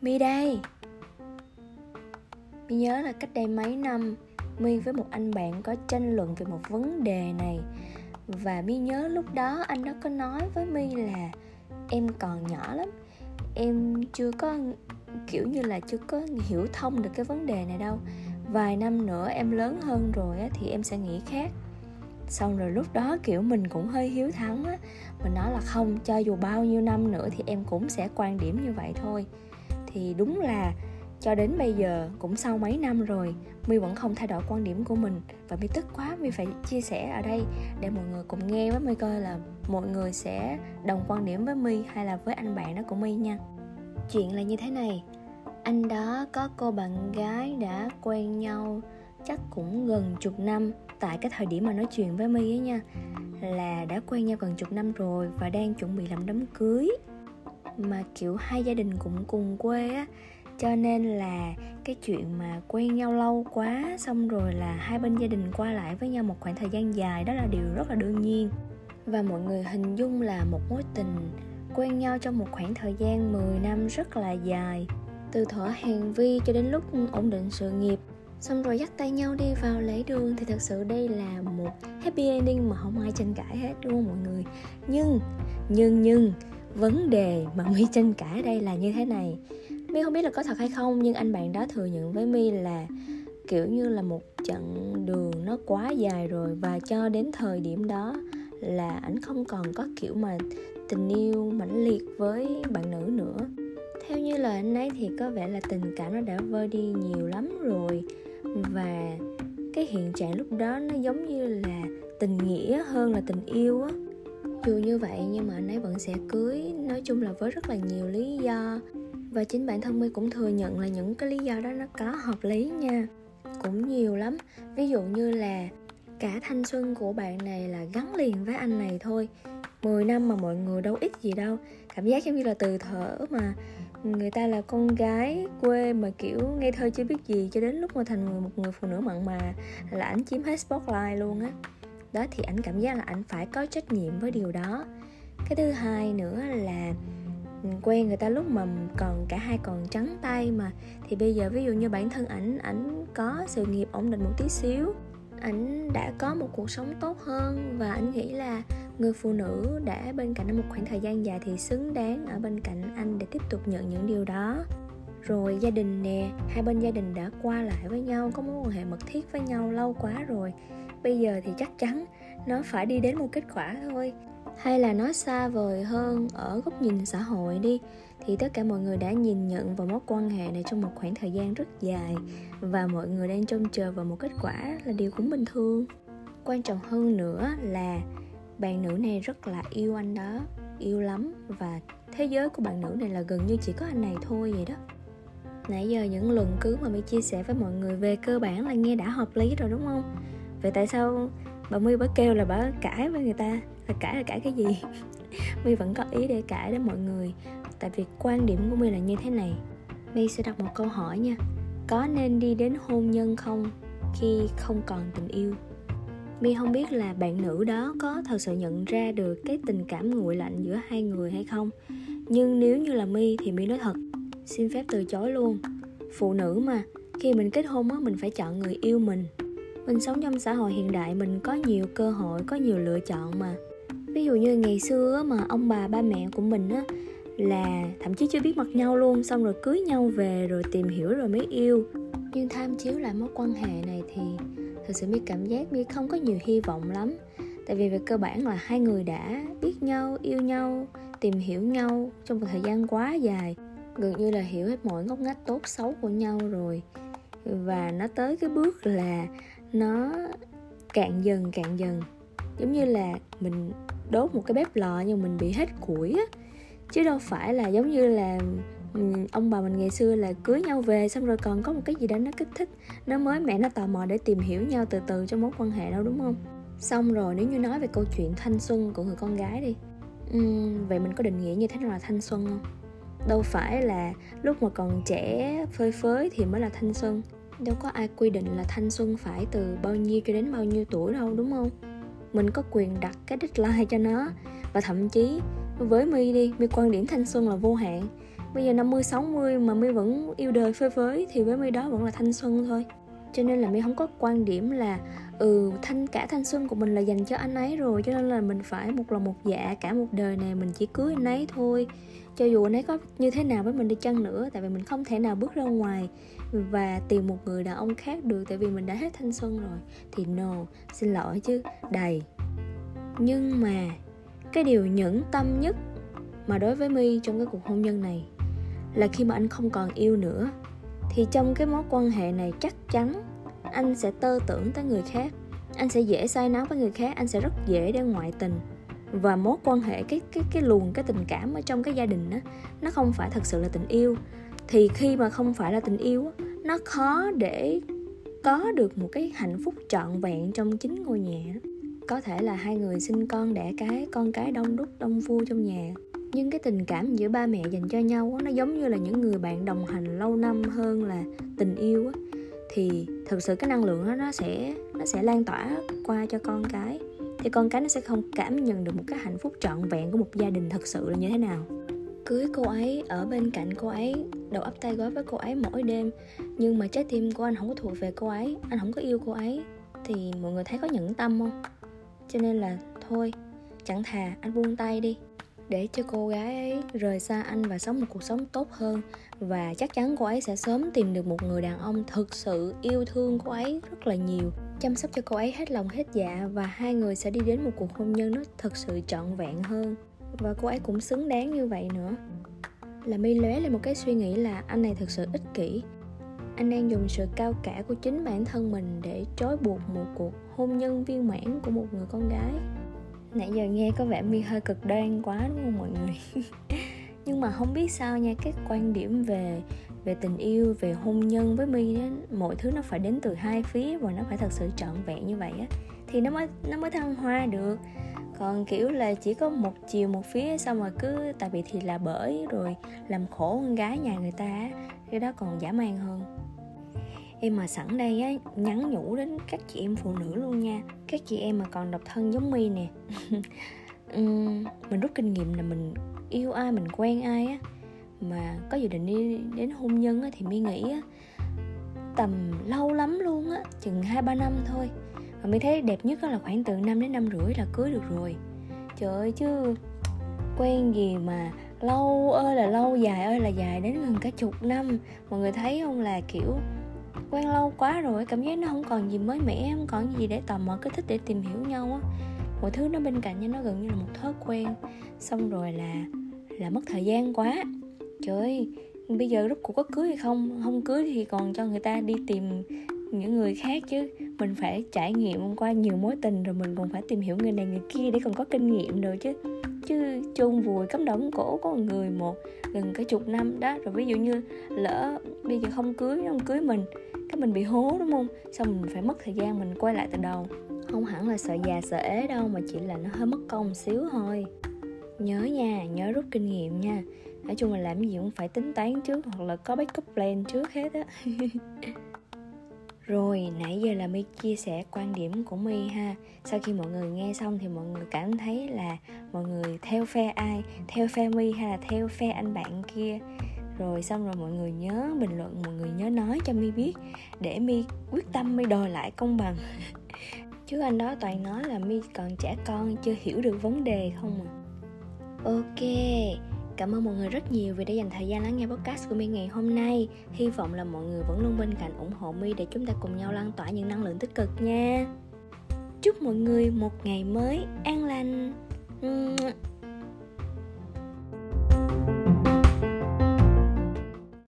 mi đây. Mi nhớ là cách đây mấy năm mi với một anh bạn có tranh luận về một vấn đề này. Và mi nhớ lúc đó anh đó có nói với mi là em còn nhỏ lắm. Em chưa có kiểu như là chưa có hiểu thông được cái vấn đề này đâu. Vài năm nữa em lớn hơn rồi á, thì em sẽ nghĩ khác. Xong rồi lúc đó kiểu mình cũng hơi hiếu thắng á. Mình nói là không cho dù bao nhiêu năm nữa thì em cũng sẽ quan điểm như vậy thôi thì đúng là cho đến bây giờ cũng sau mấy năm rồi, my vẫn không thay đổi quan điểm của mình. Và my tức quá, my phải chia sẻ ở đây để mọi người cùng nghe với my coi là mọi người sẽ đồng quan điểm với my hay là với anh bạn đó của my nha. Chuyện là như thế này, anh đó có cô bạn gái đã quen nhau chắc cũng gần chục năm tại cái thời điểm mà nói chuyện với my ấy nha, là đã quen nhau gần chục năm rồi và đang chuẩn bị làm đám cưới mà, kiểu, hai gia đình cũng cùng quê á. Cho nên là cái chuyện mà quen nhau lâu quá, xong rồi là hai bên gia đình qua lại với nhau một khoảng thời gian dài đó là điều rất là đương nhiên. Và mọi người hình dung là một mối tình quen nhau trong một khoảng thời gian 10 năm rất là dài, từ thuở hàng vi cho đến lúc ổn định sự nghiệp. Xong rồi dắt tay nhau đi vào lễ đường thì thật sự đây là một happy ending mà không ai tranh cãi hết, đúng không mọi người? Nhưng nhưng nhưng vấn đề mà mi tranh cãi đây là như thế này. Mi không biết là có thật hay không, nhưng anh bạn đó thừa nhận với mi là kiểu như là một chặng đường nó quá dài rồi và cho đến thời điểm đó là ảnh không còn có kiểu mà tình yêu mãnh liệt với bạn nữ nữa. Theo như lời anh ấy thì có vẻ là tình cảm nó đã vơi đi nhiều lắm rồi và cái hiện trạng lúc đó nó giống như là tình nghĩa hơn là tình yêu á dù như vậy, nhưng mà anh ấy vẫn sẽ cưới, nói chung là với rất là nhiều lý do. Và chính bản thân my cũng thừa nhận là những cái lý do đó nó có hợp lý nha. Cũng nhiều lắm. Ví dụ như là cả thanh xuân của bạn này là gắn liền với anh này thôi. 10 năm mà mọi người đâu ít gì đâu. Cảm giác giống như là từ thở mà. Người ta là con gái quê mà, kiểu, ngây thơ chưa biết gì, cho đến lúc mà thành người một người phụ nữ mặn mà là ảnh chiếm hết spotlight luôn á đó thì ảnh cảm giác là ảnh phải có trách nhiệm với điều đó. Cái thứ hai nữa là ừ, quen người ta lúc mà còn, cả hai còn trắng tay mà, thì bây giờ ví dụ như bản thân ảnh ảnh có sự nghiệp ổn định một tí xíu, ảnh đã có một cuộc sống tốt hơn và ảnh nghĩ là người phụ nữ đã bên cạnh anh một khoảng thời gian dài thì xứng đáng ở bên cạnh anh để tiếp tục nhận những điều đó. Rồi gia đình nè, hai bên gia đình đã qua lại với nhau, có mối quan hệ mật thiết với nhau lâu quá rồi bây giờ thì chắc chắn nó phải đi đến một kết quả thôi. Hay là nói xa vời hơn, ở góc nhìn xã hội đi, thì tất cả mọi người đã nhìn nhận vào mối quan hệ này trong một khoảng thời gian rất dài, và mọi người đang trông chờ vào một kết quả là điều cũng bình thường. Quan trọng hơn nữa là bạn nữ này rất là yêu anh đó, yêu lắm, và thế giới của bạn nữ này là gần như chỉ có anh này thôi vậy đó. Nãy giờ những luận cứ mà mi chia sẻ với mọi người về cơ bản là nghe đã hợp lý rồi đúng không? Vậy tại sao bà my bà kêu là bà cãi với người ta? Là cãi là cãi cái gì? My vẫn có ý để cãi đến mọi người. Tại vì quan điểm của my là như thế này. My sẽ đọc một câu hỏi nha. Có nên đi đến hôn nhân không khi không còn tình yêu? My không biết là bạn nữ đó có thật sự nhận ra được cái tình cảm nguội lạnh giữa hai người hay không. Nhưng nếu như là My thì My nói thật. Xin phép từ chối luôn. Phụ nữ mà, khi mình kết hôn á, mình phải chọn người yêu mình mình sống trong xã hội hiện đại, mình có nhiều cơ hội, có nhiều lựa chọn mà. Ví dụ như ngày xưa mà ông bà, ba mẹ của mình á là thậm chí chưa biết mặt nhau luôn, xong rồi cưới nhau về rồi tìm hiểu rồi mới yêu. Nhưng tham chiếu lại mối quan hệ này thì thật sự mi cảm giác mi không có nhiều hy vọng lắm. Tại vì về cơ bản là hai người đã biết nhau, yêu nhau, tìm hiểu nhau trong một thời gian quá dài. Gần như là hiểu hết mọi ngóc ngách tốt xấu của nhau rồi. Và nó tới cái bước là nó cạn dần cạn dần. Giống như là mình đốt một cái bếp lò nhưng mình bị hết củi á. Chứ đâu phải là giống như là ừ, ông bà mình ngày xưa là cưới nhau về xong rồi còn có một cái gì đó nó kích thích. Nó mới mẹ nó tò mò để tìm hiểu nhau từ từ trong mối quan hệ đâu đúng không? Xong rồi nếu như nói về câu chuyện thanh xuân của người con gái đi. Uhm, vậy mình có định nghĩa như thế nào là thanh xuân không? Đâu phải là lúc mà còn trẻ phơi phới thì mới là thanh xuân đâu có ai quy định là thanh xuân phải từ bao nhiêu cho đến bao nhiêu tuổi đâu, đúng không? Mình có quyền đặt cái deadline cho nó. Và thậm chí, với mi đi mi quan điểm thanh xuân là vô hạn. Bây giờ 50 60 mà mi vẫn yêu đời phơi phới thì với mi đó vẫn là thanh xuân thôi cho nên là My không có quan điểm là ừ thanh, cả thanh xuân của mình là dành cho anh ấy rồi, cho nên là mình phải một lòng một dạ cả một đời này mình chỉ cưới anh ấy thôi. Cho dù anh ấy có như thế nào với mình đi chăng nữa, tại vì mình không thể nào bước ra ngoài và tìm một người đàn ông khác được, tại vì mình đã hết thanh xuân rồi. Thì no, xin lỗi chứ, đầy. Nhưng mà cái điều nhẫn tâm nhất mà đối với my trong cái cuộc hôn nhân này là khi mà anh không còn yêu nữa thì trong cái mối quan hệ này chắc chắn anh sẽ tơ tưởng tới người khác. Anh sẽ dễ say nắng với người khác, anh sẽ rất dễ để ngoại tình. Và mối quan hệ, cái cái cái luồng, cái tình cảm ở trong cái gia đình đó nó không phải thật sự là tình yêu. Thì khi mà không phải là tình yêu nó khó để có được một cái hạnh phúc trọn vẹn trong chính ngôi nhà có thể là hai người sinh con đẻ cái, con cái đông đúc, đông vui trong nhà nhưng cái tình cảm giữa ba mẹ dành cho nhau nó giống như là những người bạn đồng hành lâu năm hơn là tình yêu thì thực sự cái năng lượng đó, nó sẽ nó sẽ lan tỏa qua cho con cái. Thì con cái nó sẽ không cảm nhận được một cái hạnh phúc trọn vẹn của một gia đình thật sự là như thế nào. Cưới cô ấy, ở bên cạnh cô ấy, đầu ấp tay gối với cô ấy mỗi đêm. Nhưng mà trái tim của anh không có thuộc về cô ấy, anh không có yêu cô ấy, thì mọi người thấy có nhẫn tâm không? Cho nên là thôi, chẳng thà, anh buông tay đi để cho cô gái ấy rời xa anh và sống một cuộc sống tốt hơn. Và chắc chắn cô ấy sẽ sớm tìm được một người đàn ông thực sự yêu thương cô ấy rất là nhiều. Chăm sóc cho cô ấy hết lòng hết dạ và hai người sẽ đi đến một cuộc hôn nhân nó thật sự trọn vẹn hơn. Và cô ấy cũng xứng đáng như vậy nữa. Là mi lóe lên một cái suy nghĩ là anh này thực sự ích kỷ. Anh đang dùng sự cao cả của chính bản thân mình để trói buộc một cuộc hôn nhân viên mãn của một người con gái nãy giờ nghe có vẻ mi hơi cực đoan quá đúng không mọi người? Nhưng mà không biết sao nha cái quan điểm về về tình yêu về hôn nhân với mi đó, mọi thứ nó phải đến từ hai phía và nó phải thật sự trọn vẹn như vậy á thì nó mới nó mới thăng hoa được. Còn kiểu là chỉ có một chiều một phía xong rồi cứ tại vì thì là bởi rồi làm khổ con gái nhà người ta cái đó còn giả man hơn em mà sẵn đây á nhắn nhủ đến các chị em phụ nữ luôn nha. Các chị em mà còn độc thân giống mi nè. Uhm, mình rút kinh nghiệm là mình yêu ai mình quen ai á. Mà có dự định đi đến hôn nhân á thì mi nghĩ á tầm lâu lắm luôn á chừng hai ba năm thôi. Và mi thấy đẹp nhất là khoảng từ 5 đến năm rưỡi là cưới được rồi. Trời ơi chứ quen gì mà lâu ơi là lâu dài ơi là dài đến gần cả chục năm. Mọi người thấy không là kiểu quen lâu quá rồi, cảm giác nó không còn gì mới mẻ, không còn gì để tò mò, cứ thích để tìm hiểu nhau á. Mọi thứ nó bên cạnh nhau nó gần như là một thói quen. Xong rồi là là mất thời gian quá. Trời ơi, bây giờ rốt cuộc có cưới hay không? Không cưới thì còn cho người ta đi tìm những người khác chứ. Mình phải trải nghiệm qua nhiều mối tình rồi mình còn phải tìm hiểu người này người kia để còn có kinh nghiệm rồi chứ. Chứ chôn vùi cắm đống cổ có một người một, gần cả chục năm đó. Rồi ví dụ như lỡ bây giờ không cưới không cưới mình mình bị hố, đúng không? Xong mình phải mất thời gian mình quay lại từ đầu. Không hẳn là sợ già, sợ ế đâu, mà chỉ là nó hơi mất công một xíu thôi. Nhớ nha, nhớ rút kinh nghiệm nha. Nói chung là làm gì cũng phải tính toán trước, hoặc là có backup plan trước hết á. Rồi, nãy giờ là my chia sẻ quan điểm của my ha. Sau khi mọi người nghe xong thì mọi người cảm thấy là mọi người theo phe ai? Theo phe my hay là theo phe anh bạn kia? Rồi xong rồi mọi người nhớ bình luận, mọi người nhớ nói cho mi biết, để mi quyết tâm mi đòi lại công bằng. Chứ anh đó toàn nói là mi còn trẻ con, chưa hiểu được vấn đề không à. Ok, Cảm ơn mọi người rất nhiều vì đã dành thời gian lắng nghe podcast của mi ngày hôm nay. Hy vọng là mọi người vẫn luôn bên cạnh ủng hộ mi để chúng ta cùng nhau lan tỏa những năng lượng tích cực nha. Chúc mọi người một ngày mới an lành.